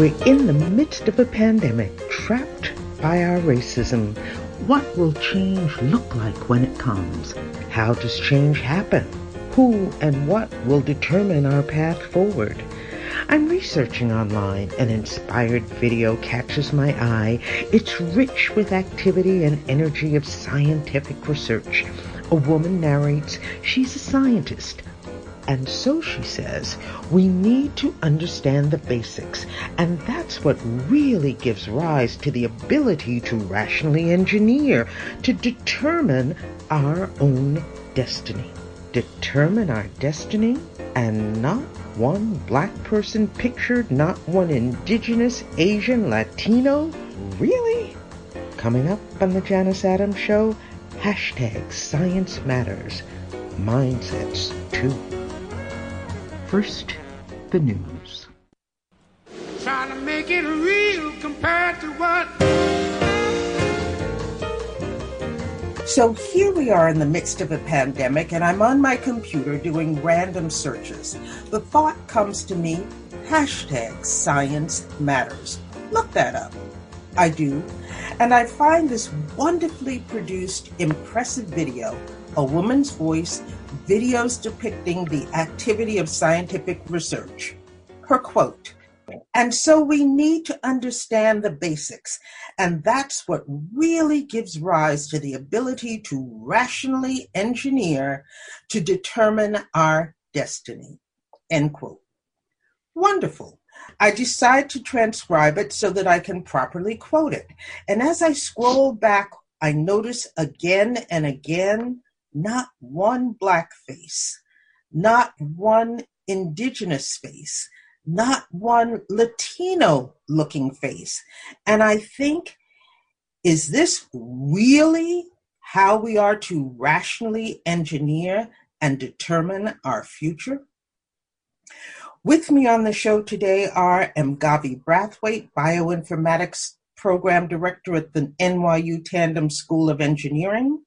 We're in the midst of a pandemic, trapped by our racism. What will change look like when it comes? How does change happen? Who and what will determine our path forward? I'm researching online. An inspired video catches my eye. It's rich with activity and energy of scientific research. A woman narrates she's a scientist. And so she says, we need to understand the basics. And that's what really gives rise to the ability to rationally engineer, to determine our own destiny. Determine our destiny and not one black person pictured, not one indigenous, Asian, Latino? Really? Coming up on the Janus Adams Show, hashtag Science Matters, Mindsets too. First, the news. Trying to make it real compared to what So here we are in the midst of a pandemic, and I'm on my computer doing random searches. The thought comes to me hashtag science matters. Look that up. I do. And I find this wonderfully produced, impressive video, a woman's voice, videos depicting the activity of scientific research. Her quote, and so we need to understand the basics. And that's what really gives rise to the ability to rationally engineer to determine our destiny. End quote. Wonderful. I decide to transcribe it so that I can properly quote it. And as I scroll back, I notice again and again not one black face, not one indigenous face, not one Latino looking face. And I think, is this really how we are to rationally engineer and determine our future? With me on the show today are Mgavi Brathwaite, Bioinformatics Program Director at the NYU Tandon School of Engineering,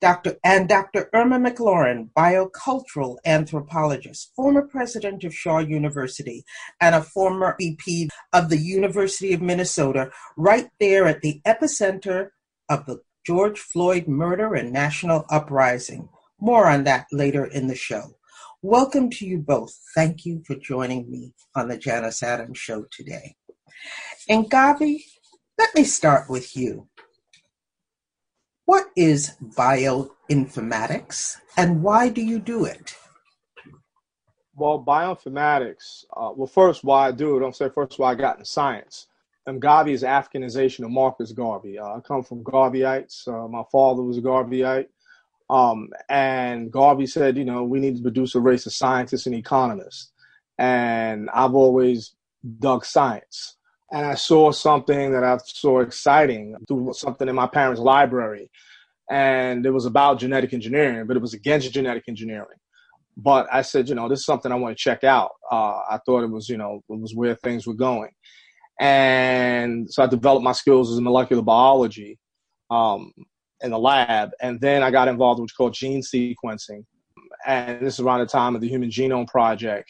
Dr. and Dr. Irma McClaurin, biocultural anthropologist, former president of Shaw University, and a former VP of the University of Minnesota, right there at the epicenter of the George Floyd murder and national uprising. More on that later in the show. Welcome to you both. Thank you for joining me on the Janus Adams Show today. Mgavi, let me start with you. What is bioinformatics and why do you do it? Well, bioinformatics, uh, well, first, why I do it, I'm say first why I got in science. Garvey is Africanization of Marcus Garvey. Uh, I come from Garveyites. Uh, my father was a Garveyite. Um, and Garvey said, you know, we need to produce a race of scientists and economists. And I've always dug science and I saw something that I saw exciting through something in my parents' library. And it was about genetic engineering, but it was against genetic engineering. But I said, you know, this is something I want to check out. Uh, I thought it was, you know, it was where things were going. And so I developed my skills as molecular biology um, in the lab. And then I got involved in what's called gene sequencing. And this is around the time of the Human Genome Project.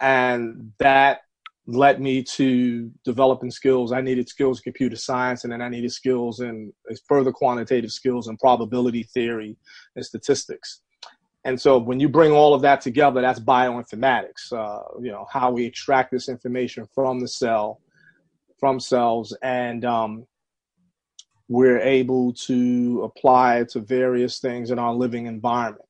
And that led me to developing skills. I needed skills in computer science, and then I needed skills in further quantitative skills in probability theory and statistics. And so when you bring all of that together, that's bioinformatics. Uh, you know how we extract this information from the cell, from cells, and um, we're able to apply it to various things in our living environment.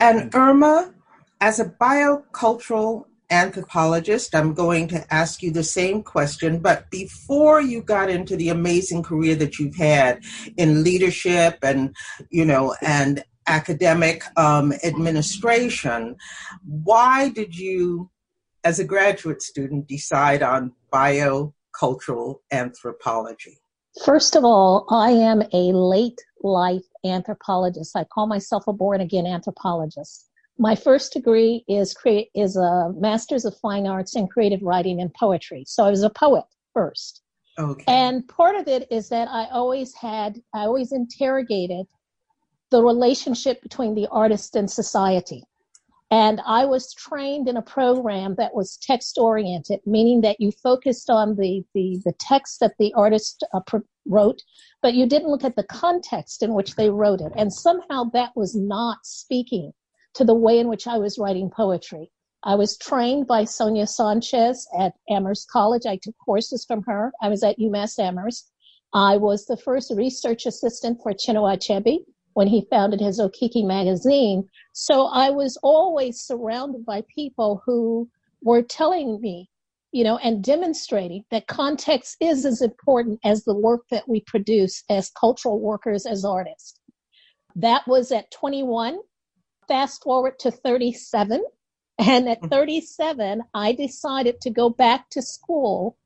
And Irma, as a biocultural anthropologist, I'm going to ask you the same question. But before you got into the amazing career that you've had in leadership and, you know, and academic um, administration, why did you, as a graduate student, decide on biocultural anthropology? First of all, I am a late life anthropologist. I call myself a born again anthropologist. My first degree is create is a master's of fine arts in creative writing and poetry. So I was a poet first. Okay. And part of it is that I always had I always interrogated the relationship between the artist and society. And I was trained in a program that was text oriented, meaning that you focused on the, the, the text that the artist uh, wrote, but you didn't look at the context in which they wrote it. And somehow that was not speaking to the way in which I was writing poetry. I was trained by Sonia Sanchez at Amherst College. I took courses from her. I was at UMass Amherst. I was the first research assistant for Chinua Achebe when he founded his Okike magazine. So I was always surrounded by people who were telling me, you know, and demonstrating that context is as important as the work that we produce as cultural workers, as artists. That was at 21. Fast forward to 37. And at mm-hmm. 37, I decided to go back to school.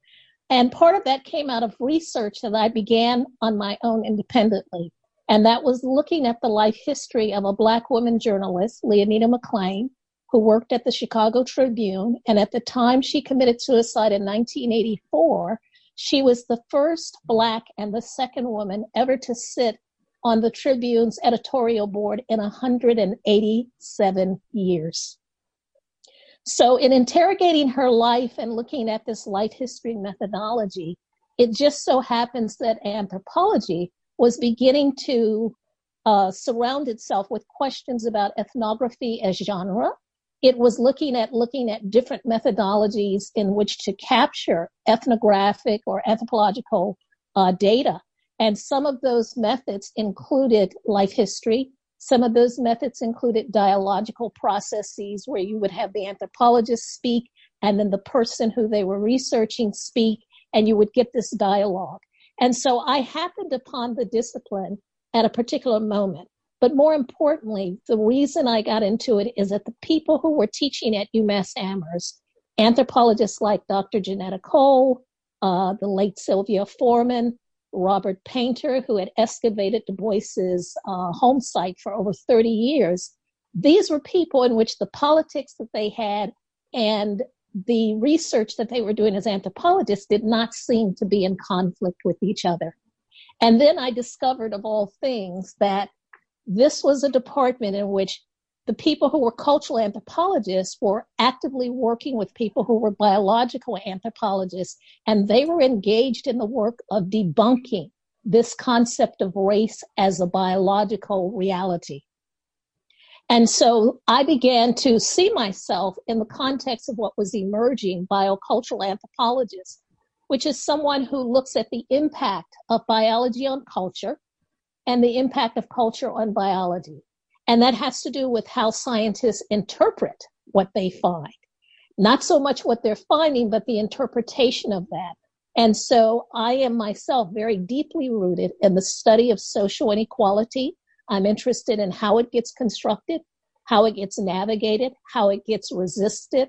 And part of that came out of research that I began on my own independently. And that was looking at the life history of a Black woman journalist, Leanita McClain, who worked at the Chicago Tribune. And at the time she committed suicide in 1984, she was the first Black and the second woman ever to sit on the Tribune's editorial board in 187 years. So, in interrogating her life and looking at this life history methodology, it just so happens that anthropology was beginning to uh, surround itself with questions about ethnography as genre. It was looking at looking at different methodologies in which to capture ethnographic or anthropological uh, data. And some of those methods included life history. Some of those methods included dialogical processes where you would have the anthropologist speak and then the person who they were researching speak, and you would get this dialogue. And so I happened upon the discipline at a particular moment. But more importantly, the reason I got into it is that the people who were teaching at UMass Amherst, anthropologists like Dr. Johnnetta Cole, uh, the late Sylvia Forman, Robert Paynter, who had excavated Du Bois's uh, home site for over 30 years, these were people in which the politics that they had and the research that they were doing as anthropologists did not seem to be in conflict with each other. And then I discovered, of all things, that this was a department in which the people who were cultural anthropologists were actively working with people who were biological anthropologists, and they were engaged in the work of debunking this concept of race as a biological reality. And so I began to see myself in the context of what was emerging biocultural anthropologist, which is someone who looks at the impact of biology on culture and the impact of culture on biology. And that has to do with how scientists interpret what they find. Not so much what they're finding, but the interpretation of that. And so I am myself very deeply rooted in the study of social inequality I'm interested in how it gets constructed, how it gets navigated, how it gets resisted,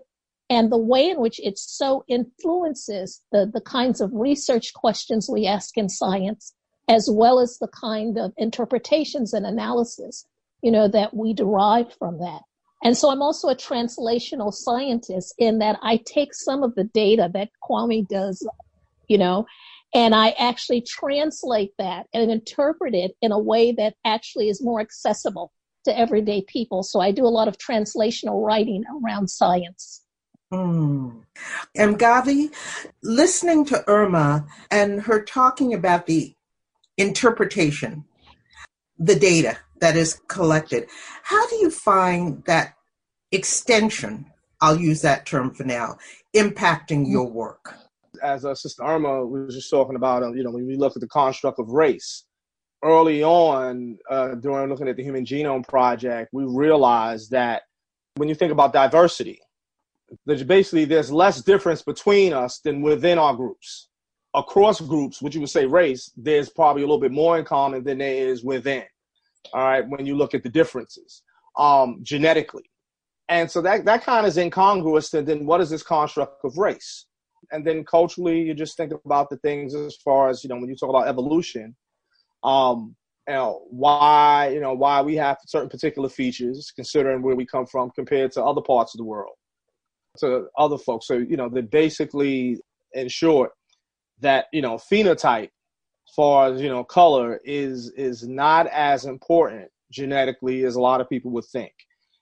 and the way in which it so influences the, the kinds of research questions we ask in science, as well as the kind of interpretations and analysis, you know, that we derive from that. And so I'm also a translational scientist in that I take some of the data that Kwame does, you know, and I actually translate that and interpret it in a way that actually is more accessible to everyday people. So I do a lot of translational writing around science. Mm. Mgavi, listening to Irma and her talking about the interpretation, the data that is collected, how do you find that extension, I'll use that term for now, impacting your work? as uh, Sister Irma was just talking about, uh, you know, when we look at the construct of race, early on uh, during looking at the Human Genome Project, we realized that when you think about diversity, there's basically there's less difference between us than within our groups. Across groups, which you would say race, there's probably a little bit more in common than there is within. All right, when you look at the differences um, genetically, and so that that kind of is incongruous. To then what is this construct of race? and then culturally, you just think about the things as far as you know when you talk about evolution. Um, you know why you know why we have certain particular features, considering where we come from compared to other parts of the world, to other folks. So you know they basically, in short, that you know phenotype, far as you know color, is is not as important genetically as a lot of people would think.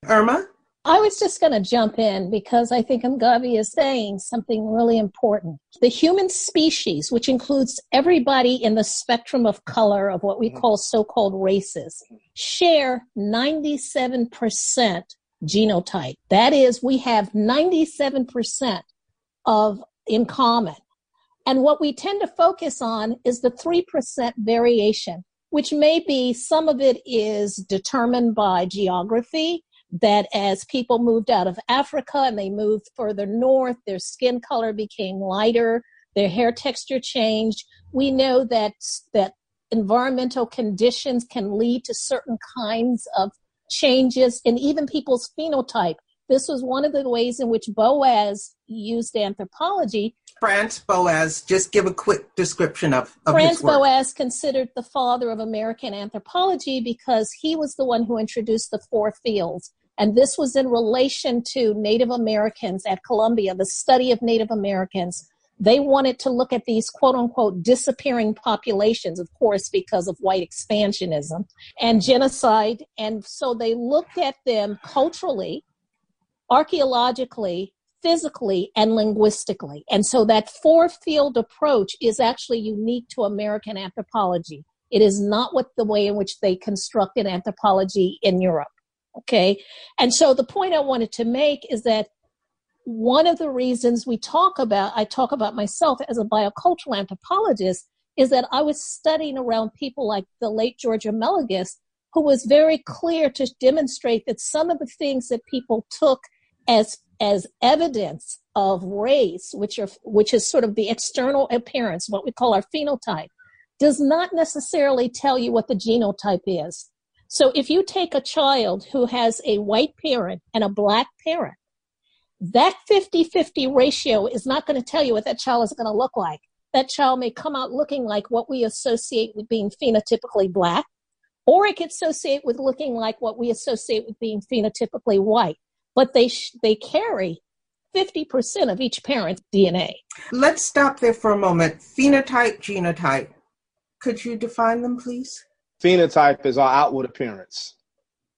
Irma. I was just going to jump in because I think Mgavi is saying something really important. The human species, which includes everybody in the spectrum of color of what we mm-hmm. call so called races, share 97% genotype. That is, we have 97% of in common. And what we tend to focus on is the 3% variation, which may be some of it is determined by geography that as people moved out of Africa and they moved further north, their skin color became lighter, their hair texture changed. We know that that environmental conditions can lead to certain kinds of changes in even people's phenotype. This was one of the ways in which Boas used anthropology. Franz Boas, just give a quick description of, of Franz. Boas considered the father of American anthropology because he was the one who introduced the four fields. And this was in relation to Native Americans at Columbia, the study of Native Americans. They wanted to look at these quote unquote disappearing populations, of course, because of white expansionism and genocide. And so they looked at them culturally, archaeologically, physically, and linguistically. And so that four field approach is actually unique to American anthropology. It is not what the way in which they constructed anthropology in Europe. Okay. And so the point I wanted to make is that one of the reasons we talk about, I talk about myself as a biocultural anthropologist, is that I was studying around people like the late George Armelagos, who was very clear to demonstrate that some of the things that people took as as evidence of race, which are which is sort of the external appearance, what we call our phenotype, does not necessarily tell you what the genotype is. So if you take a child who has a white parent and a black parent, that 50-50 ratio is not going to tell you what that child is going to look like. That child may come out looking like what we associate with being phenotypically black, or it could associate with looking like what we associate with being phenotypically white. But they sh- they carry 50% of each parent's DNA. Let's stop there for a moment. Phenotype, genotype. Could you define them, please? Phenotype is our outward appearance,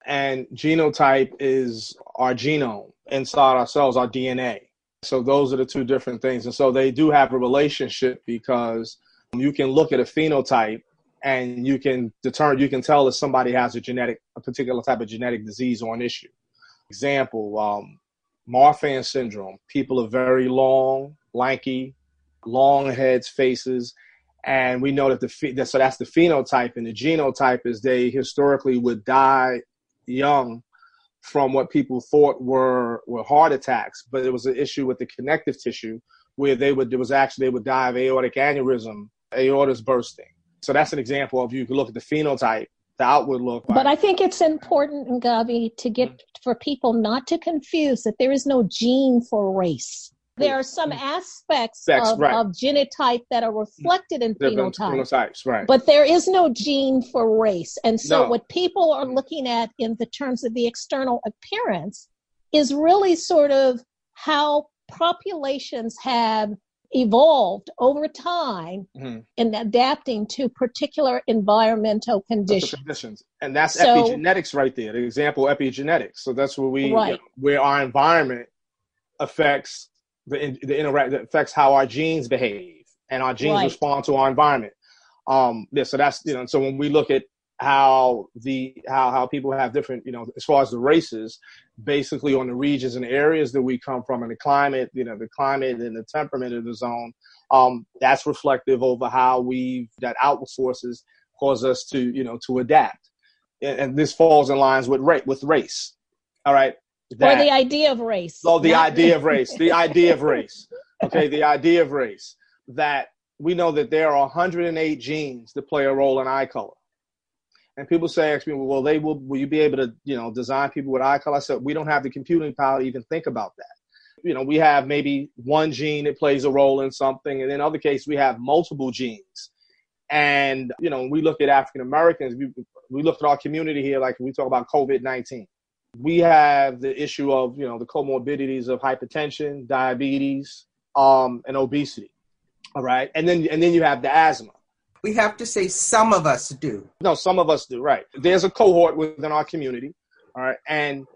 and genotype is our genome inside ourselves, our DNA. So those are the two different things. And so they do have a relationship because you can look at a phenotype and you can determine, you can tell if somebody has a genetic, a particular type of genetic disease or an issue. Example, um, Marfan syndrome. People are very long, lanky, long heads, faces, and we know that the so that's the phenotype, and the genotype is they historically would die young from what people thought were were heart attacks, but it was an issue with the connective tissue where they would there was actually they would die of aortic aneurysm, aortas bursting. So that's an example of you can look at the phenotype, the outward look. But I think it's important, Mgavi, to get mm-hmm. for people not to confuse that there is no gene for race. There are some aspects Sex, of, right. of, genotype that are reflected in phenotype. phenotypes, right. But there is no gene for race. And so no. what people are looking at in the terms of the external appearance is really sort of how populations have evolved over time mm-hmm. in adapting to particular environmental conditions. conditions. And that's so, epigenetics right there. The example epigenetics. So that's where we right. where our environment affects the, the interact that affects how our genes behave and our genes right. respond to our environment. Um, yeah, so that's you know, so when we look at how the how how people have different you know as far as the races, basically on the regions and areas that we come from and the climate, you know, the climate and the temperament of the zone, um, that's reflective over how we that outward forces cause us to you know to adapt, and, and this falls in lines with race with race. All right, that, or the idea of race. Oh, the idea of race. The idea of race. Okay, the idea of race. That we know that there are 108 genes that play a role in eye color. And people say, ask me, well, they will. Will you be able to, you know, design people with eye color? I said, we don't have the computing power to even think about that. You know, we have maybe one gene that plays a role in something, and in other cases, we have multiple genes. And you know, when we look at African Americans, we we look at our community here, like we talk about COVID 19 we have the issue of you know the comorbidities of hypertension, diabetes, um, and obesity. All right, and then and then you have the asthma. We have to say some of us do. No, some of us do. Right. There's a cohort within our community. All right, and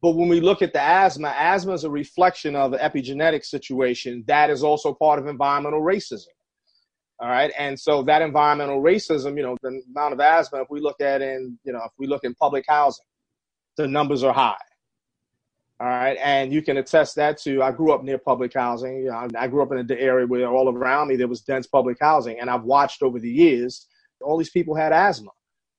But when we look at the asthma, asthma is a reflection of the epigenetic situation that is also part of environmental racism. All right. And so that environmental racism, you know, the amount of asthma, if we look at in, you know, if we look in public housing, the numbers are high. All right. And you can attest that to, I grew up near public housing. You know, I grew up in an area where all around me there was dense public housing. And I've watched over the years, all these people had asthma.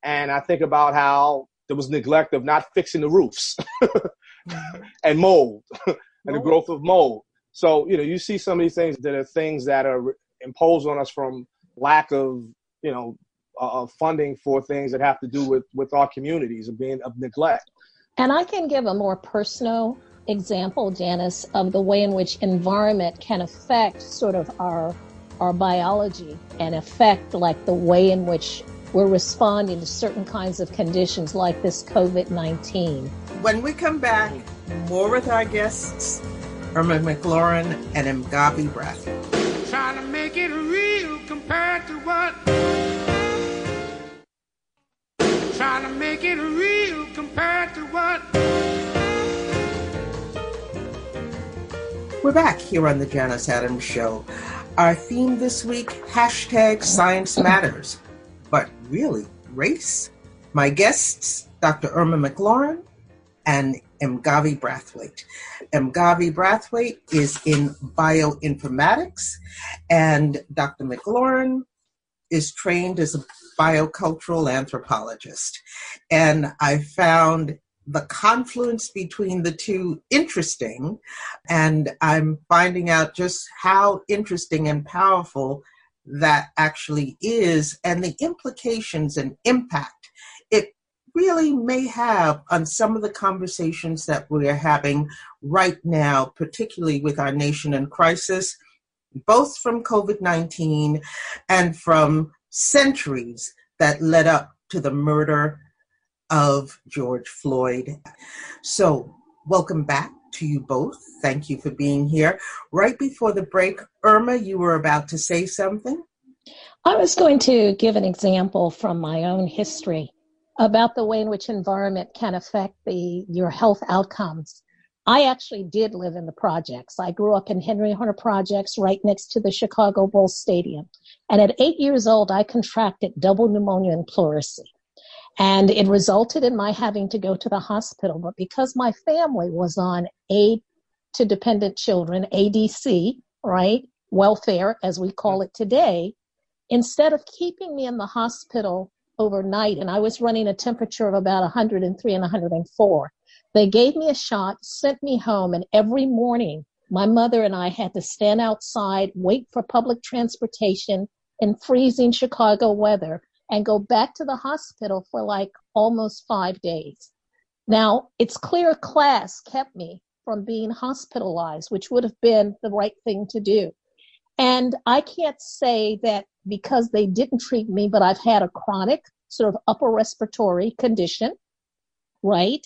And I think about how there was neglect of not fixing the roofs and mold and the growth of mold. So, you know, you see some of these things that are things that are imposed on us from lack of, you know, uh, funding for things that have to do with, with our communities of being of neglect. And I can give a more personal example, Janus, of the way in which environment can affect sort of our our biology and affect like the way in which we're responding to certain kinds of conditions like this COVID 19. When we come back, more with our guests, Irma McClaurin and Mgavi Brathwaite. Trying to make it real compared to what? Trying to make it real compared to what? We're back here on the Janus Adams Show. Our theme this week hashtag science matters but really race. My guests, Dr. Irma McClaurin and Mgavi Brathwaite. Mgavi Brathwaite is in bioinformatics, and Dr. McClaurin is trained as a biocultural anthropologist. And I found the confluence between the two interesting, and I'm finding out just how interesting and powerful that actually is and the implications and impact it really may have on some of the conversations that we're having right now, particularly with our nation in crisis, both from COVID 19 and from centuries that led up to the murder of George Floyd. So, welcome back to you both. Thank you for being here. Right before the break, Irma, you were about to say something? I was going to give an example from my own history about the way in which environment can affect the your health outcomes. I actually did live in the projects. I grew up in Henry Horner Projects right next to the Chicago Bulls Stadium. And at eight years old, I contracted double pneumonia and pleurisy. And it resulted in my having to go to the hospital. But because my family was on aid to dependent children, ADC, right? Welfare, as we call it today, instead of keeping me in the hospital overnight, and I was running a temperature of about 103 and 104, they gave me a shot, sent me home, and every morning my mother and I had to stand outside, wait for public transportation in freezing Chicago weather and go back to the hospital for like almost five days. Now, it's clear class kept me from being hospitalized, which would have been the right thing to do. And I can't say that because they didn't treat me, but I've had a chronic sort of upper respiratory condition, right?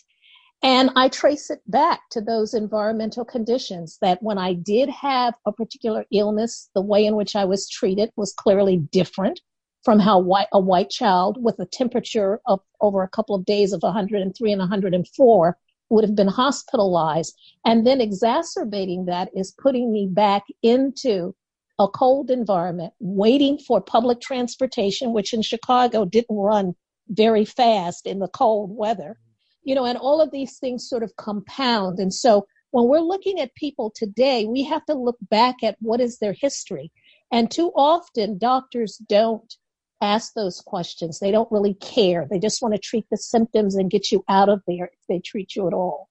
And I trace it back to those environmental conditions that when I did have a particular illness, the way in which I was treated was clearly different from how white, a white child with a temperature of over a couple of days of 103 and 104 would have been hospitalized. And then exacerbating that is putting me back into a cold environment, waiting for public transportation, which in Chicago didn't run very fast in the cold weather. You know, and all of these things sort of compound. And so when we're looking at people today, we have to look back at what is their history. And too often doctors don't ask those questions. They don't really care. They just want to treat the symptoms and get you out of there if they treat you at all.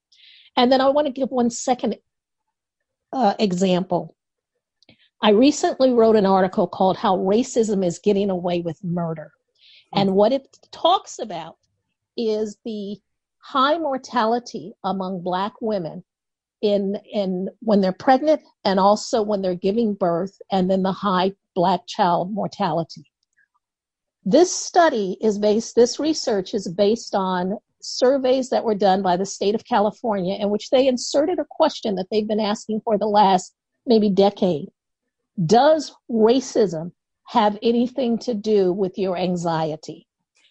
And then I want to give one second uh, example. I recently wrote an article called How Racism is Getting Away with Murder. Hmm. And what it talks about is the high mortality among black women in in when they're pregnant and also when they're giving birth and then the high black child mortality. This study is based this research is based on surveys that were done by the state of California in which they inserted a question that they've been asking for the last maybe decade does racism have anything to do with your anxiety?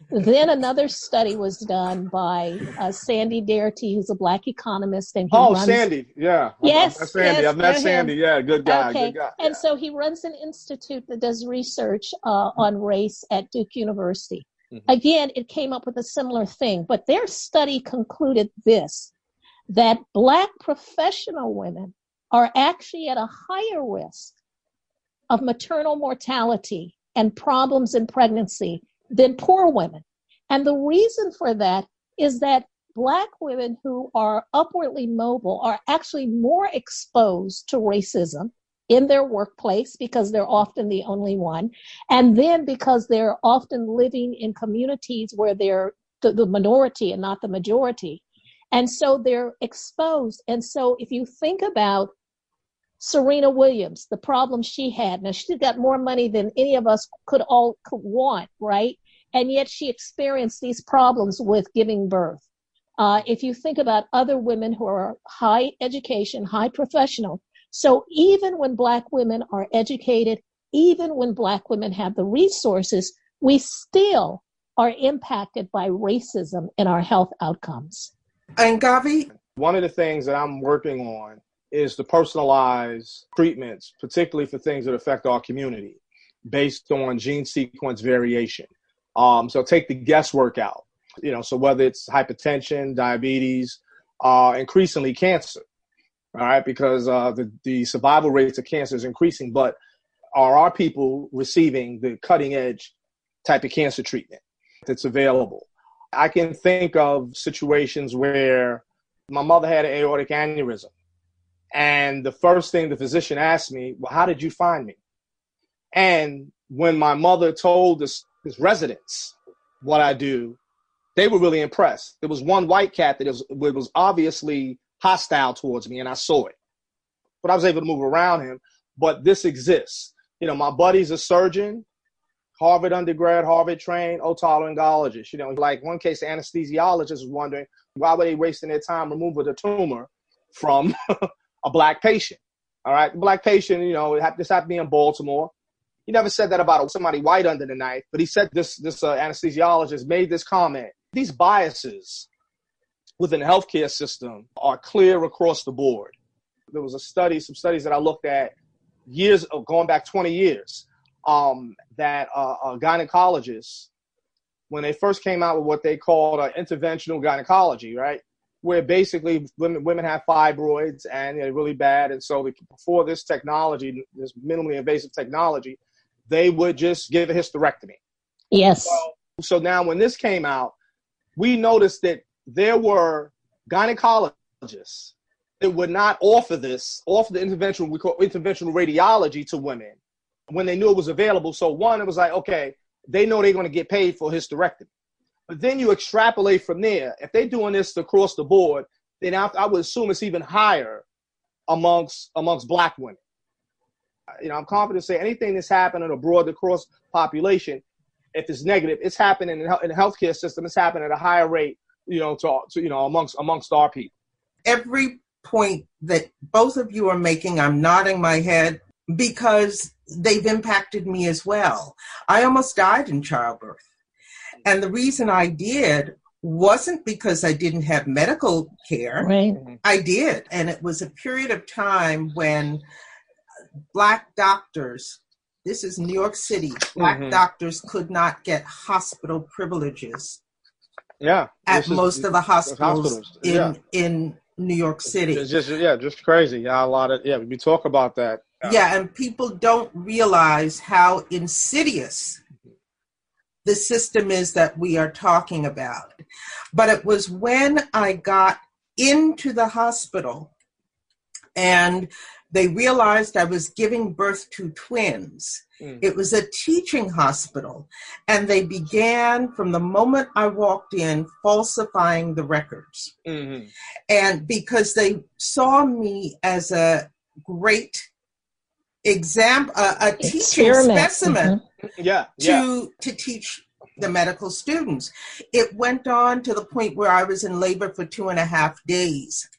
then another study was done by uh, Sandy Darity, who's a black economist, and he oh, runs, Sandy, yeah, Yes, I've met Sandy. yes, I've met know him. Sandy. Yeah, good guy, okay, good guy. and so he runs an institute that does research uh, on race at Duke University. Mhm. Again, it came up with a similar thing, but their study concluded this: that black professional women are actually at a higher risk of maternal mortality and problems in pregnancy than poor women. And the reason for that is that Black women who are upwardly mobile are actually more exposed to racism in their workplace because they're often the only one. And then because they're often living in communities where they're the, the minority and not the majority. And so they're exposed. And so if you think about Serena Williams, the problem she had. Now she's got more money than any of us could all could want, right? And yet she experienced these problems with giving birth. Uh, if you think about other women who are high education, high professional, so even when black women are educated, even when black women have the resources, we still are impacted by racism in our health outcomes. Mgavi, One of the things that I'm working on is to personalize treatments, particularly for things that affect our community, based on gene sequence variation. Um, so take the guesswork out. You know, so whether it's hypertension, diabetes, uh, increasingly cancer. All right, because uh, the the survival rates of cancer is increasing, but are our people receiving the cutting edge type of cancer treatment that's available? I can think of situations where my mother had an aortic aneurysm. And the first thing the physician asked me, well, how did you find me? And when my mother told this, this residents what I do, they were really impressed. There was one white cat that was, was obviously hostile towards me, and I saw it. But I was able to move around him. But this exists. You know, my buddy's a surgeon, Harvard undergrad, Harvard trained, otolaryngologist. You know, like one case, the anesthesiologist was wondering why were they wasting their time removing the tumor from a black patient. All right, black patient. You know, this happened to me in Baltimore. He never said that about somebody white under the knife, but he said this. This uh, anesthesiologist made this comment. These biases within the healthcare system are clear across the board. There was a study, some studies that I looked at years, of going back 20 years, um, that uh, gynecologists, when they first came out with what they called interventional gynecology, right? Where basically women, women have fibroids and they're really bad. And so before this technology, this minimally invasive technology, they would just give a hysterectomy. Yes. So, so now when this came out, we noticed that there were gynecologists that would not offer this, offer the interventional, we call interventional radiology to women when they knew it was available. So one, it was like, okay, they know they're going to get paid for hysterectomy. But then you extrapolate from there. If they're doing this across the board, then I, I would assume it's even higher amongst amongst black women. You know, I'm confident to say anything that's happening abroad across population, if it's negative, it's happening in, in the healthcare system. It's happening at a higher rate. You know, to, to you know amongst amongst our people. every point that both of you are making, I'm nodding my head because they've impacted me as well. I almost died in childbirth. And the reason I did wasn't because I didn't have medical care. Right. I did. And it was a period of time when black doctors, this is New York City, black Mhm. doctors could not get hospital privileges Yeah, at This is- most of the hospitals, hospitals, in, yeah. in New York City. It's just yeah, just crazy. Yeah, a lot of yeah. We talk about that. Yeah, and people don't realize how insidious the system is that we are talking about. But it was when I got into the hospital and they realized I was giving birth to twins. Mm. It was a teaching hospital, and they began from the moment I walked in falsifying the records. Mm-hmm. And because they saw me as a great example, a, a teaching Experiment. specimen Yeah, yeah. to to teach the medical students. It went on to the point where I was in labor for two and a half days.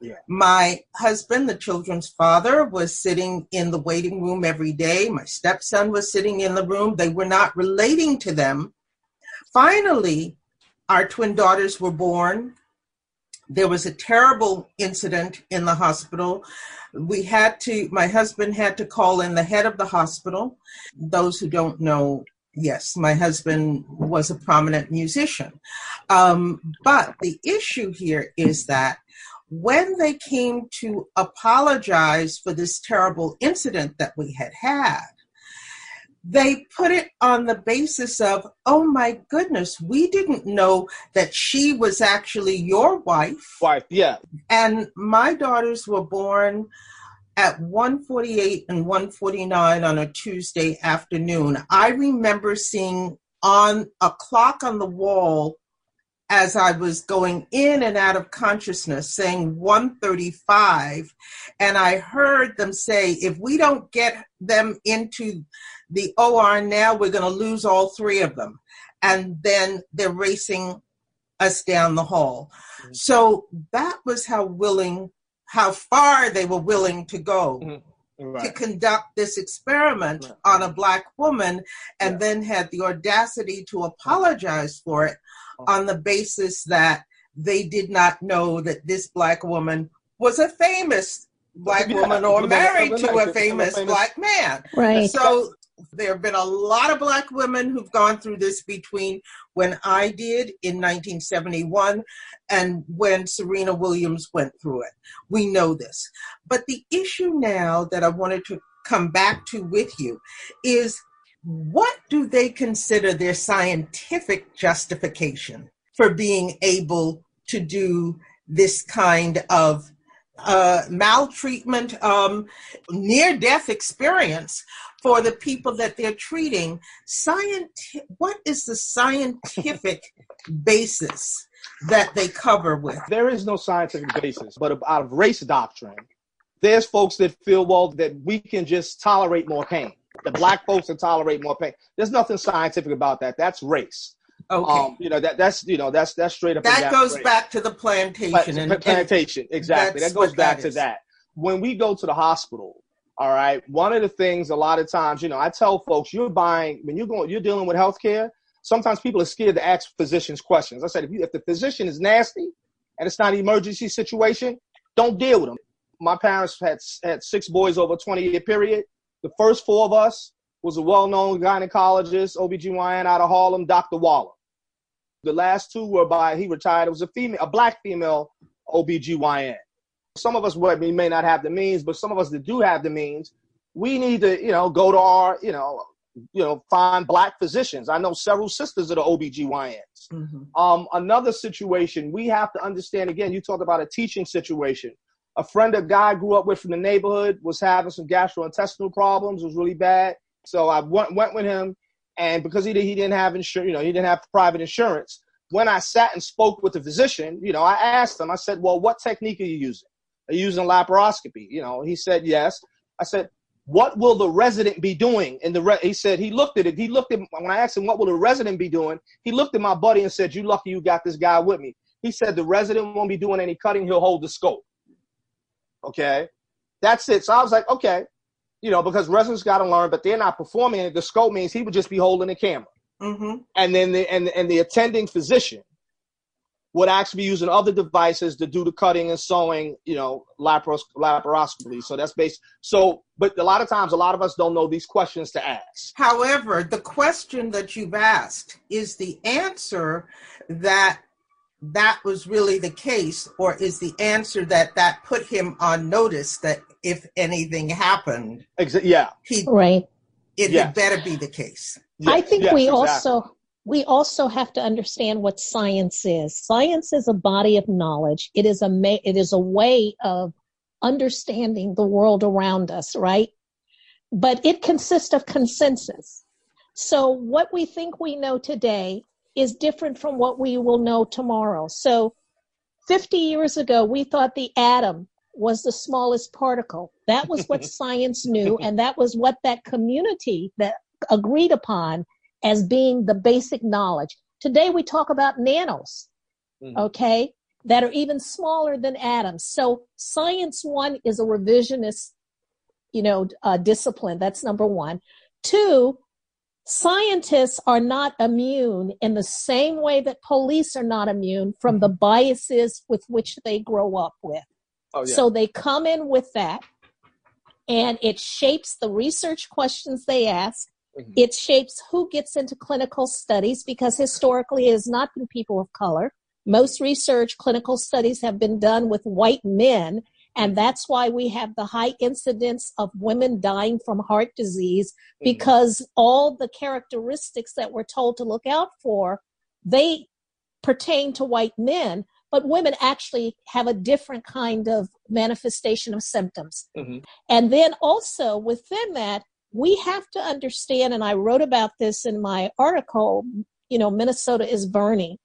Yeah. My husband, the children's father, was sitting in the waiting room every day. My stepson was sitting in the room. They were not relating to them, Finally, our twin daughters were born. There was a terrible incident in the hospital. We had to, my husband had to call in the head of the hospital. Those who don't know, yes, my husband was a prominent musician. Um, but the issue here is that when they came to apologize for this terrible incident that we had had, they put it on the basis of, oh my goodness, we didn't know that she was actually your wife. Wife, yeah. And my daughters were born at 148 and 149 on a Tuesday afternoon. I remember seeing on a clock on the wall as I was going in and out of consciousness saying 135 and I heard them say if we don't get them into the OR now, we're going to lose all three of them. And then they're racing us down the hall. Mm-hmm. So that was how willing, how far they were willing to go. Mm-hmm. Right. to conduct this experiment right. on a black woman and yeah. then had the audacity to apologize for it oh. on the basis that they did not know that this black woman was a famous black yeah. woman or married to a famous, famous black man. Right. So there have been a lot of black women who've gone through this between when I did in 1971 and when Serena Williams went through it. We know this. But the issue now that I wanted to come back to with you is what do they consider their scientific justification for being able to do this kind of uh, maltreatment, um, near death experience for the people that they're treating. Scienti- what is the scientific basis that they cover with? There is no scientific basis, but out of race doctrine, there's folks that feel, well, that we can just tolerate more pain. The black folks that tolerate more pain. There's nothing scientific about that. That's race. Okay. Um, you know that that's you know that's that's straight up. That goes back to the plantation and plantation exactly. That goes back that to that. When we go to the hospital, all right. One of the things a lot of times, you know, I tell folks you're buying when you're going, you're dealing with healthcare. Sometimes people are scared to ask physicians questions. I said if you if the physician is nasty and it's not an emergency situation, don't deal with them. My parents had had six boys over a 20 year period. The first four of us was a well-known gynecologist, OBGYN out of Harlem, Dr. Waller. The last two were by, he retired, it was a female, a black female OBGYN. Some of us we may not have the means, but some of us that do have the means, we need to, you know, go to our, you know, you know, find black physicians. I know several sisters that are OBGYNs. Mm-hmm. Um, another situation, we have to understand again, you talked about a teaching situation. A friend, a guy I grew up with from the neighborhood was having some gastrointestinal problems, was really bad. So I went, went with him and because he, he didn't have insurance, you know, he didn't have private insurance. When I sat and spoke with the physician, you know, I asked him, I said, well, what technique are you using? Are you using laparoscopy? You know, he said, yes. I said, what will the resident be doing? And the re-? he said, he looked at it. He looked at, when I asked him, what will the resident be doing? He looked at my buddy and said, you lucky you got this guy with me. He said, the resident won't be doing any cutting. He'll hold the scope. Okay. That's it. So I was like, okay, you know, because residents got to learn, but they're not performing it. The scope means he would just be holding the camera. Mm-hmm. And then the and, and the attending physician would actually be using other devices to do the cutting and sewing, you know, laparos- laparoscopy. So that's based. So, but a lot of times, a lot of us don't know these questions to ask. However, the question that you've asked is the answer that that was really the case, or is the answer that that put him on notice that if anything happened, Exa- yeah, he right, it yes. had better be the case. Yes. I think yes, we exactly. also we also have to understand what science is. Science is a body of knowledge. It is a ma- it is a way of understanding the world around us, right? But it consists of consensus. So what we think we know today is different from what we will know tomorrow. So 50 years ago, we thought the atom was the smallest particle. That was what science knew, and that was what that community that agreed upon as being the basic knowledge. Today we talk about nanos, mm. okay, that are even smaller than atoms. So science one is a revisionist, you know, uh, discipline. That's number one. Two, scientists are not immune in the same way that police are not immune from the biases with which they grow up with. Oh, yeah. So they come in with that and it shapes the research questions they ask. Mm-hmm. It shapes who gets into clinical studies because historically it has not been people of color. Most research clinical studies have been done with white men and that's why we have the high incidence of women dying from heart disease mm-hmm. because all the characteristics that we're told to look out for, they pertain to white men, but women actually have a different kind of manifestation of symptoms. Mm-hmm. And then also within that, we have to understand, and I wrote about this in my article, you know, Minnesota is burning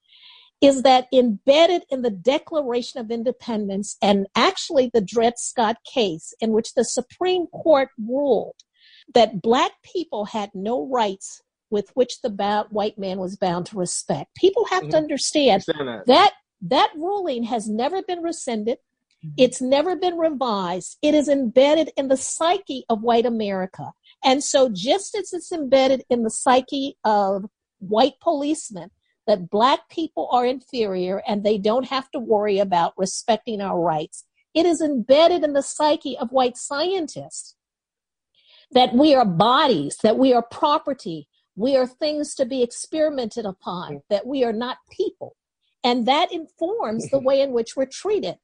is that embedded in the Declaration of Independence and actually the Dred Scott case, in which the Supreme Court ruled that Black people had no rights with which the white man was bound to respect. People have mm-hmm. to understand that. that that ruling has never been rescinded. Mm-hmm. It's never been revised. It is embedded in the psyche of white America. And so, just as it's embedded in the psyche of white policemen, that black people are inferior and they don't have to worry about respecting our rights. It is embedded in the psyche of white scientists that we are bodies, that we are property, we are things to be experimented upon, that we are not people. And that informs the way in which we're treated.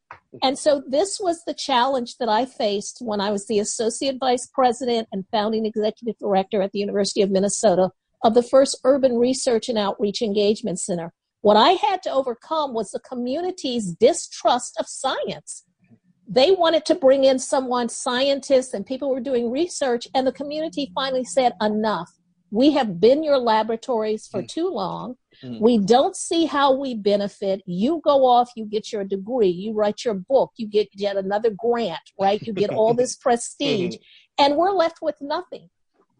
And so this was the challenge that I faced when I was the associate vice president and founding executive director at the University of Minnesota of the first urban research and outreach engagement center. What I had to overcome was the community's distrust of science. They wanted to bring in someone, scientists and people were doing research, and the community finally said, enough. We have been your laboratories for mm. too long. Mm-hmm. We don't see how we benefit. You go off, you get your degree, you write your book, you get yet another grant, right? You get all this prestige, mm-hmm. and we're left with nothing.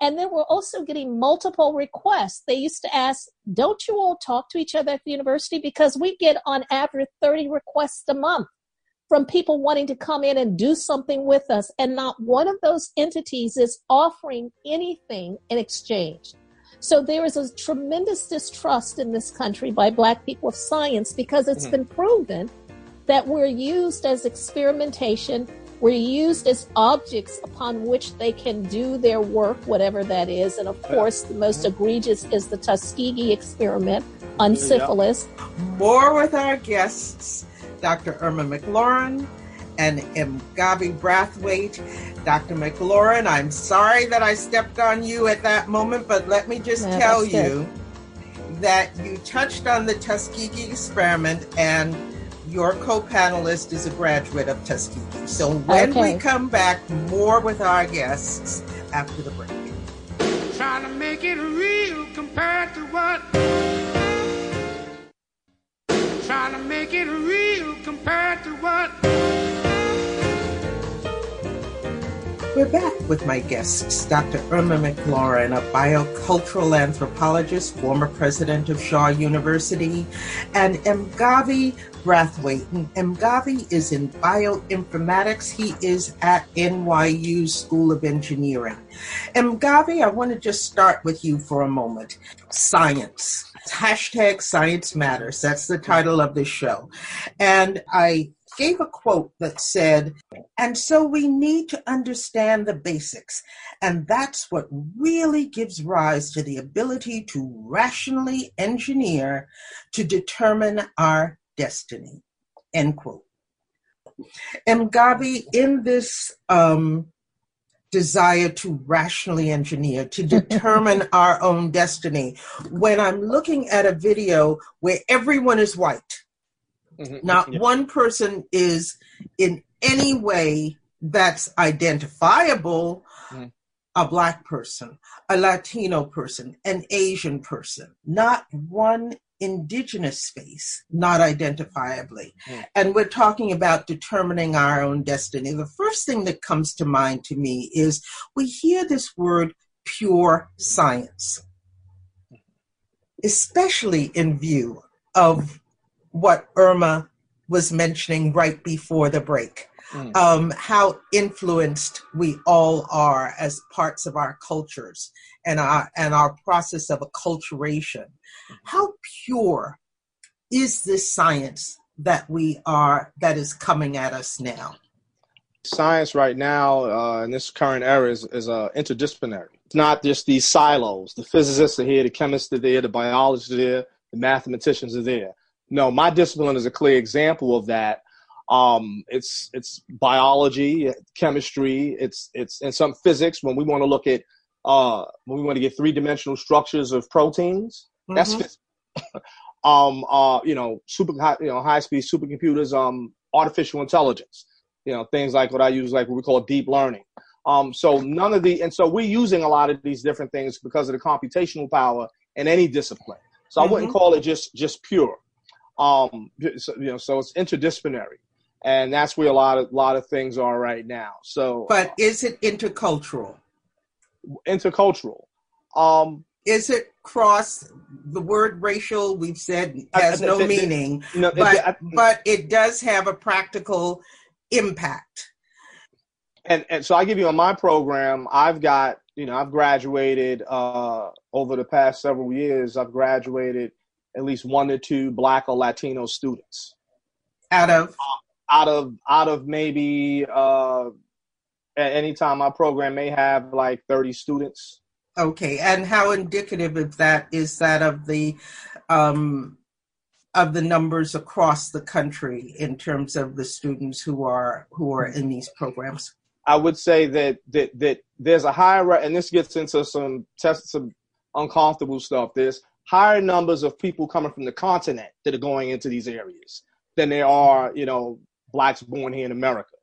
And then we're also getting multiple requests. They used to ask, don't you all talk to each other at the university? Because we get on average 30 requests a month from people wanting to come in and do something with us. And not one of those entities is offering anything in exchange. So there is a tremendous distrust in this country by Black people of science because it's mm-hmm. been proven that we're used as experimentation were used as objects upon which they can do their work, whatever that is. And of course, the most mm-hmm. egregious is the Tuskegee experiment on syphilis. More with our guests, Dr. Irma McClaurin and Mgavi Brathwaite. Dr. McClaurin, I'm sorry that I stepped on you at that moment, but let me just no, tell you that you touched on the Tuskegee experiment and your co-panelist is a graduate of Tuskegee. So when okay. we come back, more with our guests after the break. Trying to make it real compared to what? Trying to make it real compared to what? We're back with my guests, Dr. Irma McClaurin, a biocultural anthropologist, former president of Shaw University, and Mgavi Brathwaite. Mgavi is in bioinformatics. He is at NYU School of Engineering. Mgavi, I want to just start with you for a moment. Science. Hashtag Science Matters. That's the title of the show. And I gave a quote that said, and so we need to understand the basics. And that's what really gives rise to the ability to rationally engineer to determine our destiny. End quote. Mgavi, in this um, desire to rationally engineer, to determine our own destiny, when I'm looking at a video where everyone is white, mm-hmm. not yeah. one person is in any way that's identifiable mm. a black person, a Latino person, an Asian person. Not one indigenous space, not identifiably. Mm. And we're talking about determining our own destiny. The first thing that comes to mind to me is we hear this word pure science, especially in view of what Irma was mentioning right before the break mm. um, how influenced we all are as parts of our cultures and our and our process of acculturation. Mm-hmm. How pure is this science that we are that is coming at us now? Science right now uh, in this current era is, is uh, interdisciplinary. It's not just these silos. The physicists are here, the chemists are there, the biologists are there, the mathematicians are there. No, my discipline is a clear example of that. Um, it's it's biology, chemistry, it's it's and some physics. When we want to look at uh, when we want to get three dimensional structures of proteins, mm-hmm. that's physics. um, uh, you know, super high, you know, high speed supercomputers, um, artificial intelligence, you know, things like what I use, like what we call deep learning. Um, so none of the, and so we're using a lot of these different things because of the computational power in any discipline. So mm-hmm. I wouldn't mm-hmm. call it just just pure. Um, so, you know, so it's interdisciplinary, and that's where a lot of lot of things are right now. So, but is it intercultural? Intercultural. Um, is it cross the word racial we've said has I, I, no meaning no, but but it does have a practical impact and and so i give you on my program i've got you know i've graduated uh, over the past several years i've graduated at least one or two black or latino students out of out of out of maybe uh at any time my program may have like 30 students Okay, and how indicative of that is that of the um, of the numbers across the country in terms of the students who are who are in these programs? I would say that that that there's a higher and this gets into some test some uncomfortable stuff. There's higher numbers of people coming from the continent that are going into these areas than there are, you know, blacks born here in America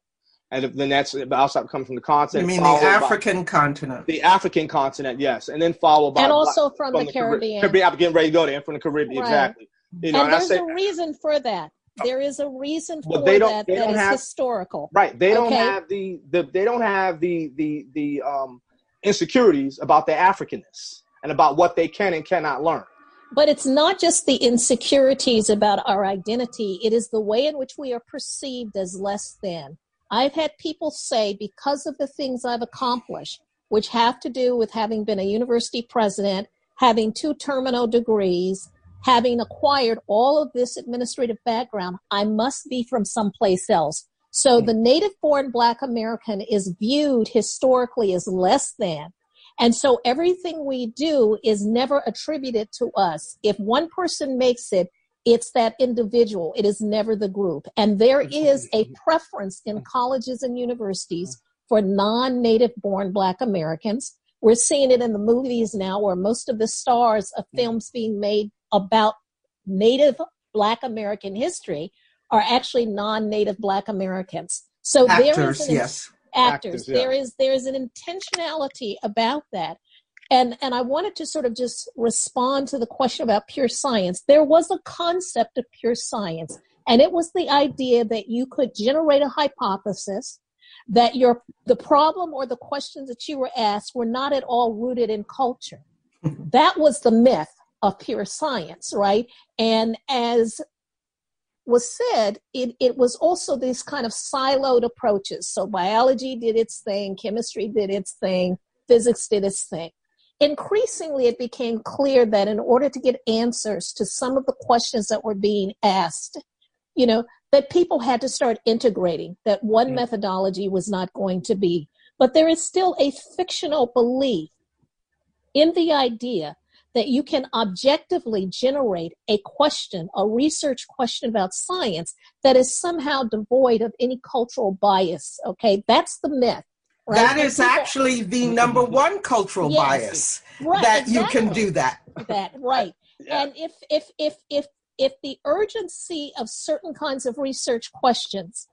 and then that's also coming from the continent. You mean the African continent? The African continent, yes, and then followed by and also from, from the, the, Caribbean. Caribbean. I'm getting ready to go there from the Caribbean, right. exactly. You know, and, and there's say, a reason for that. There is a reason for they don't, that they don't have, historical. Right. They don't have the, the they don't have the the the um insecurities about their Africanness and about what they can and cannot learn. But it's not just the insecurities about our identity, it is the way in which we are perceived as less than. I've had people say, because of the things I've accomplished, which have to do with having been a university president, having two terminal degrees, having acquired all of this administrative background, I must be from someplace else. So the native born Black American is viewed historically as less than. And so everything we do is never attributed to us. If one person makes it, it's that individual. It is never the group. And there is a preference in colleges and universities for non native born Black Americans. We're seeing it in the movies now where most of the stars of mm-hmm. films being made about Native Black American history are actually non native Black Americans. So actors, there is an, yes. Actors. actors yeah. There is there is an intentionality about that. And, and I wanted to sort of just respond to the question about pure science. There was a concept of pure science, and it was the idea that you could generate a hypothesis that your the problem or the questions that you were asked were not at all rooted in culture. that was the myth of pure science, right? And as was said, it, it was also these kind of siloed approaches. So biology did its thing, chemistry did its thing, physics did its thing increasingly it became clear that in order to get answers to some of the questions that were being asked, you know, that people had to start integrating that one mm methodology was not going to be. But there is still a fictional belief in the idea that you can objectively generate a question, a research question about science that is somehow devoid of any cultural bias. Okay, that's the myth. Right? That is people, actually the mm-hmm. number one cultural yes, bias right, that exactly. you can do that. That right. yeah. And if if if if if the urgency of certain kinds of research questions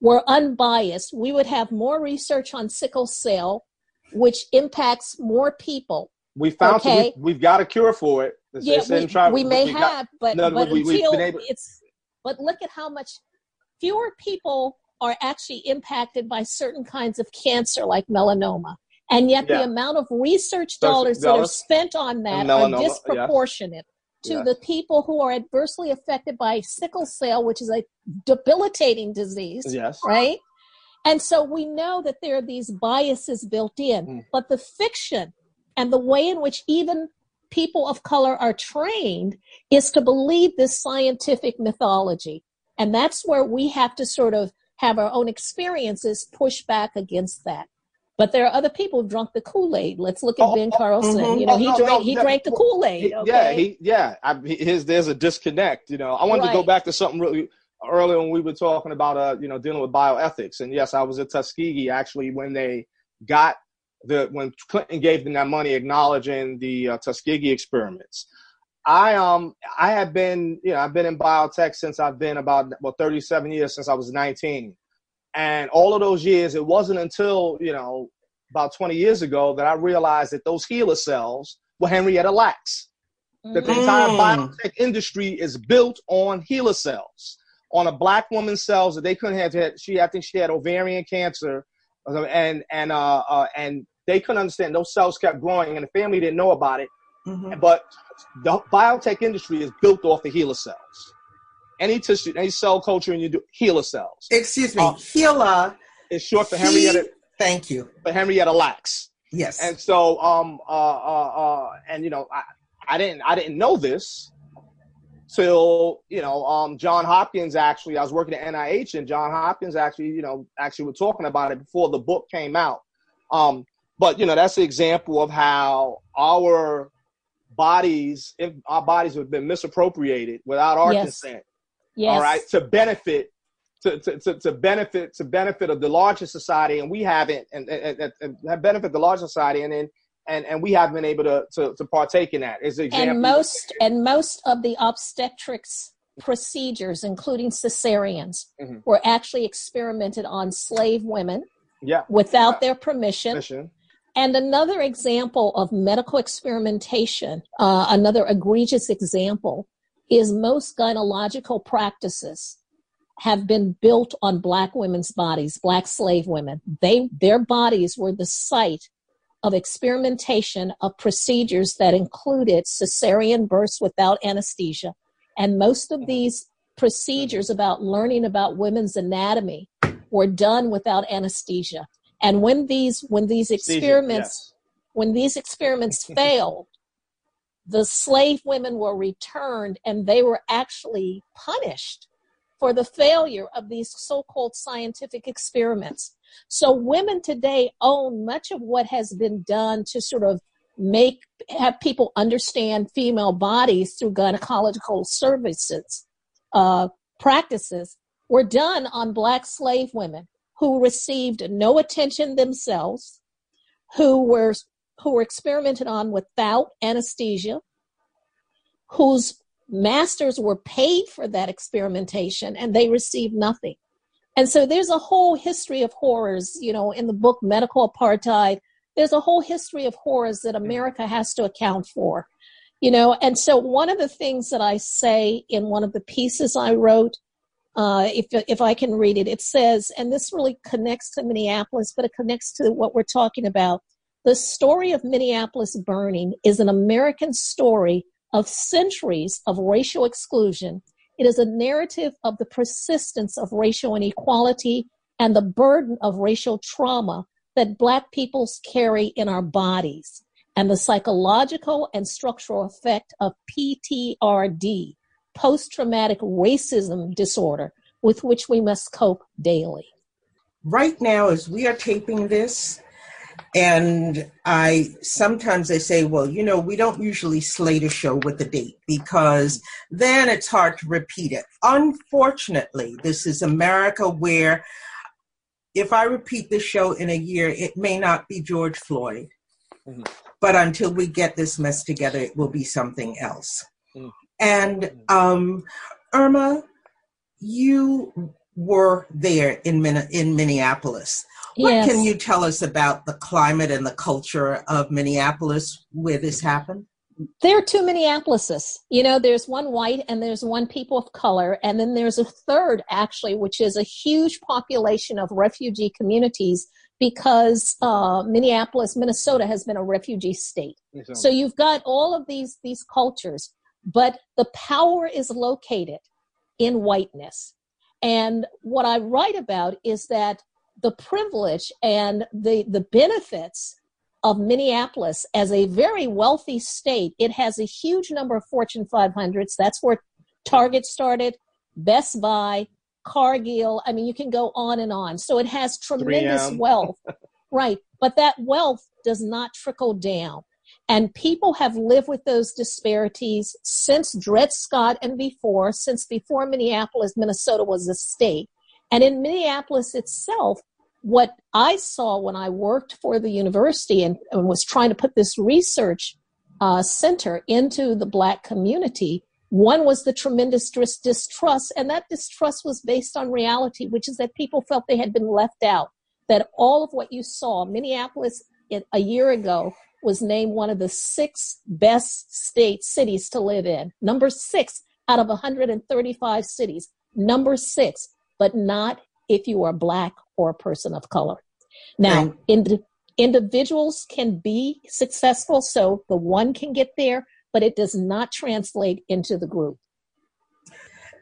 were unbiased, we would have more research on sickle cell, which impacts more people. We found okay? we, have got a cure for it. It's, yeah, it's we, we, may we have, got, but, no, but we, until able, it's but look at how much fewer people are actually impacted by certain kinds of cancer like melanoma. And yet yeah. the amount of research dollars that are spent on that are disproportionate to the people who are adversely affected by sickle cell, which is a debilitating disease. Yes. Right? And so we know that there are these biases built in, Mm. but the fiction and the way in which even people of color are trained is to believe this scientific mythology. And that's where we have to sort of have our own experiences push back against that. But there are other people who drunk the Kool-Aid. Let's look at Oh, Ben oh, Carson. mhm. You know, Oh, he no, drank no, he no, drank the Kool-Aid. Okay? Yeah, he yeah. I, his there's a disconnect. You know, I wanted to go back to something really earlier when we were talking about uh you know dealing with bioethics. And yes, I was at Tuskegee actually when they got the when Clinton gave them that money acknowledging the uh, Tuskegee experiments. I um I have been you know I've been in biotech since I've been about well 37 years since I was 19, and all of those years it wasn't until you know about 20 years ago that I realized that those HeLa cells were Henrietta Lacks. That the entire Mm. biotech industry is built on HeLa cells, on a black woman's cells that they couldn't have. Had, she, I think, she had ovarian cancer, uh, and and uh, uh, and they couldn't understand. Those cells kept growing, and the family didn't know about it. Mhm. But the biotech industry is built off the HeLa cells. Any tissue, any cell culture, and you do HeLa cells. Excuse me, Uh, Gila. It's short for He- Henrietta Thank you. for Henrietta Lacks. Yes. And so, um, uh, uh, uh, and you know, I, I didn't, I didn't know this till you know, um, John Hopkins actually. I was working at NIH, and John Hopkins actually, you know, actually were talking about it before the book came out. Um, but you know, that's an example of how our bodies, if our bodies have been misappropriated without our Yes. consent, yes. all right, to benefit. To, to, to, benefit to benefit of the larger society and we haven't and, and, and, benefit the larger society and then and, and we haven't been able to, to, to partake in that as example and most and most of the obstetrics procedures including cesareans Mhm. were actually experimented on slave women yeah without their permission mission and another example of medical experimentation uh, another egregious example is most gynecological practices have been built on black women's bodies black slave women they their bodies were the site of experimentation of procedures that included cesarean births without anesthesia. And most of these procedures about learning about women's anatomy were done without anesthesia. And when these when these experiments when these experiments failed, the slave women were returned and they were actually punished for the failure of these so-called scientific experiments. So women today own much of what has been done to sort of make have people understand female bodies through gynecological services uh, practices were done on black slave women who received no attention themselves, who were who were experimented on without anesthesia, whose masters were paid for that experimentation and they received nothing. And so there's a whole history of horrors, you know, in the book Medical Apartheid. There's a whole history of horrors that America has to account for, you know. And so one of the things that I say in one of the pieces I wrote, uh, if if I can read it, it says, and this really connects to Minneapolis, but it connects to what we're talking about. The story of Minneapolis burning is an American story of centuries of racial exclusion. It is a narrative of the persistence of racial inequality and the burden of racial trauma that Black peoples carry in our bodies, and the psychological and structural effect of PTRD, post traumatic racism disorder, with which we must cope daily. right now as we are taping this and i sometimes they say well you know we don't usually slate a show with a date because then it's hard to repeat it unfortunately this is america where if i repeat the show in a year it may not be george floyd Mhm. but until we get this mess together it will be something else. And um irma you were there in Min- in minneapolis what Yes. can you tell us about the climate and the culture of Minneapolis where this happened? there are two Minneapolises. You know, there's one white and there's one people of color, and then there's a third actually, which is a huge population of refugee communities because uh, Minneapolis, Minnesota, has been a refugee state. So you've got all of these these cultures, but the power is located in whiteness. And what I write about is that the privilege and the, the benefits of Minneapolis as a very wealthy state. It has a huge number of Fortune 500s. That's where Target started, Best Buy, Cargill. I mean, you can go on and on. So it has tremendous 3M. wealth. right. But that wealth does not trickle down. And people have lived with those disparities since Dred Scott and before, since before Minneapolis, Minnesota was a state. And in Minneapolis itself, what I saw when I worked for the university and, and was trying to put this research uh, center into the Black community, one was the tremendous dis- distrust, and that distrust was based on reality, which is that people felt they had been left out. That all of what you saw, Minneapolis a year ago was named one of the six best state cities to live in. Number six out of 135 cities. Number six, but not if you are black or a person of color. Now, Thank- ind- individuals can be successful, so the one can get there, but it does not translate into the group.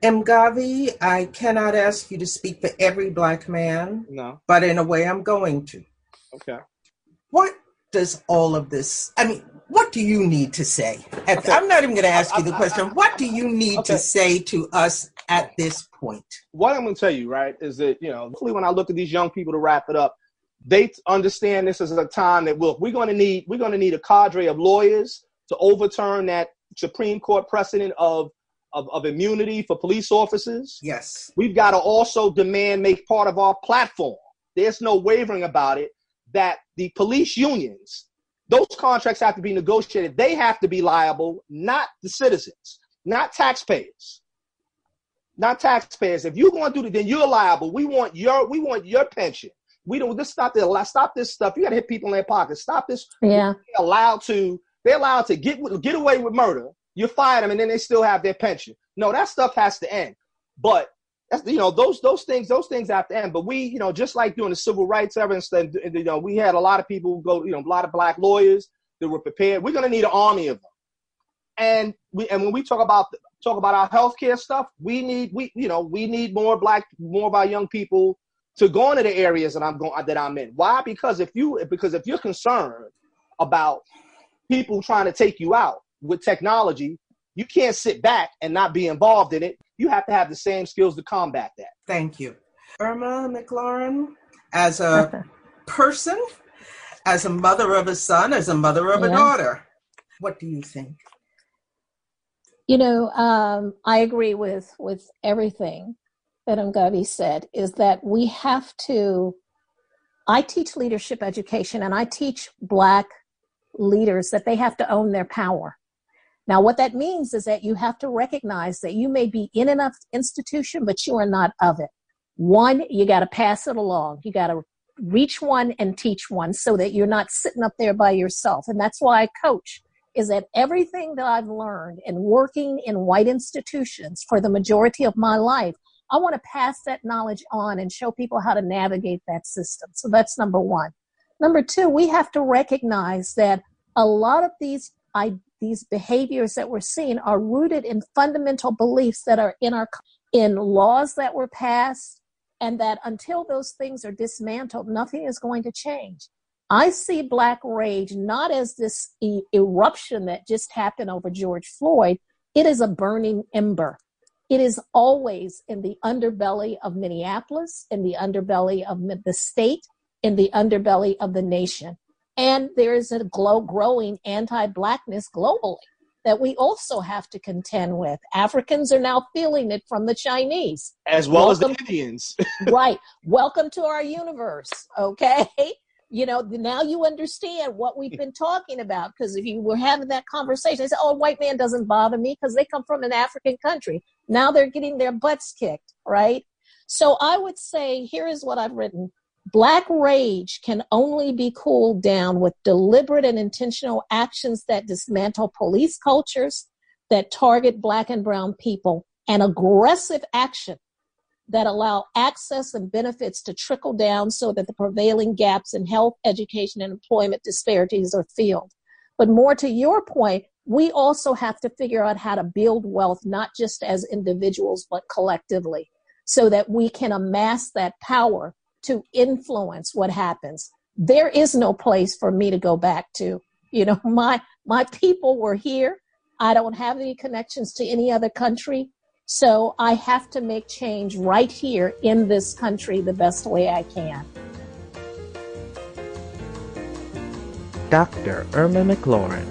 Mgavi, I cannot ask you to speak for every black man, No. but in a way I'm going to. Okay. What does all of this, I mean, what do you need to say? At- Okay. I'm not even going to ask you the question. What do you need Okay. to say to us at this point? what I'm going to tell you, right, is that, you know, hopefully when I look at these young people to wrap it up, they understand this is a time that, look, we're going to need, we're going to need a cadre of lawyers to overturn that Supreme Court precedent of, of, of immunity for police officers. Yes. We've got to also demand, make part of our platform. There's no wavering about it that the police unions, those contracts have to be negotiated. They have to be liable, not the citizens, not taxpayers not taxpayers. If you're going to do it, then you're liable. We want your we want your pension. We don't just stop this. Stop this stuff. You got to hit people in their pockets. Stop this. Yeah. They're allowed to. They're allowed to get get away with murder. You fire them, and then they still have their pension. No, that stuff has to end. But that's you know those those things those things have to end. But we you know just like during the civil rights era and you know we had a lot of people go you know a lot of black lawyers that were prepared. We're to need an army of them. And we and when we talk about talk about our healthcare stuff, we need we you know we need more black more of our young people to go into the areas that I'm going that I'm in. Why? Because if you because if you're concerned about people trying to take you out with technology, you can't sit back and not be involved in it. You have to have the same skills to combat that. Thank you. Irma McClaurin, as a person, as a mother of a son, as a mother of a daughter, what do you think? You know, um, I agree with with everything that Mgavi said. Is that we have to. I teach leadership education, and I teach Black leaders that they have to own their power. Now, what that means is that you have to recognize that you may be in an institution, but you are not of it. One, you got to pass it along. You got to reach one and teach one so that you're not sitting up there by yourself. And that's why I coach is that everything that I've learned in working in white institutions for the majority of my life, I want to pass that knowledge on and show people how to navigate that system. So that's number one. Number two, we have to recognize that a lot of these I, these behaviors that we're seeing are rooted in fundamental beliefs that are in our in laws that were passed, and that until those things are dismantled, nothing is going to change. I see Black rage not as this e- eruption that just happened over George Floyd. It is a burning ember. It is always in the underbelly of Minneapolis, in the underbelly of the state, in the underbelly of the nation. And there is a glow, growing anti Blackness globally that we also have to contend with. Africans are now feeling it from the Chinese. As well as the Indians. right. Welcome to our universe. Okay. You know, now you understand what we've been talking about. Because if you were having that conversation, they say, oh, white man doesn't bother me because they come from an African country. Now they're getting their butts kicked, right? So I would say, here is what I've written. Black rage can only be cooled down with deliberate and intentional actions that dismantle police cultures, that target black and brown people, and aggressive action that allow access and benefits to trickle down so that the prevailing gaps in health, education, and employment disparities are filled. But more to your point, we also have to figure out how to build wealth, not just as individuals, but collectively, so that we can amass that power to influence what happens. There is no place for me to go back to. You know, my my people were here. I don't have any connections to any other country. So I have to make change right here in this country the best way I can. Dr. Irma McClaurin,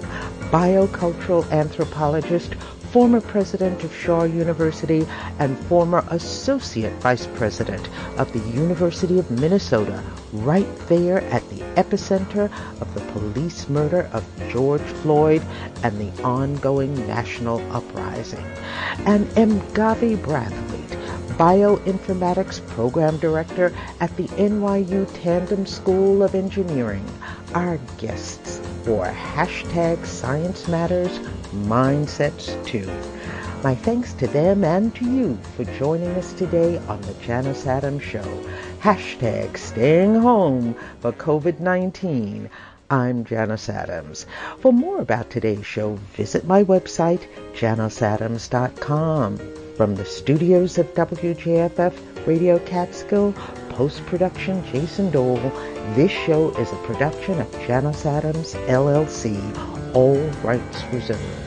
biocultural anthropologist, former president of Shaw University, and former associate vice president of the University of Minnesota, right there at the epicenter of the police murder of George Floyd and the ongoing national uprising. And Mgavi Brathwaite, bioinformatics program director at the NYU Tandon School of Engineering, our guests for hashtag Science Matters Mindsets Too. My thanks to them and to you for joining us today on the Janus Adams Show. Hashtag staying home for COVID-19. I'm Janus Adams. For more about today's show, visit my website, janusadams.com. From the studios of WJFF Radio Catskill, post-production Jason Dole, this show is a production of Janus Adams, LLC, all rights reserved.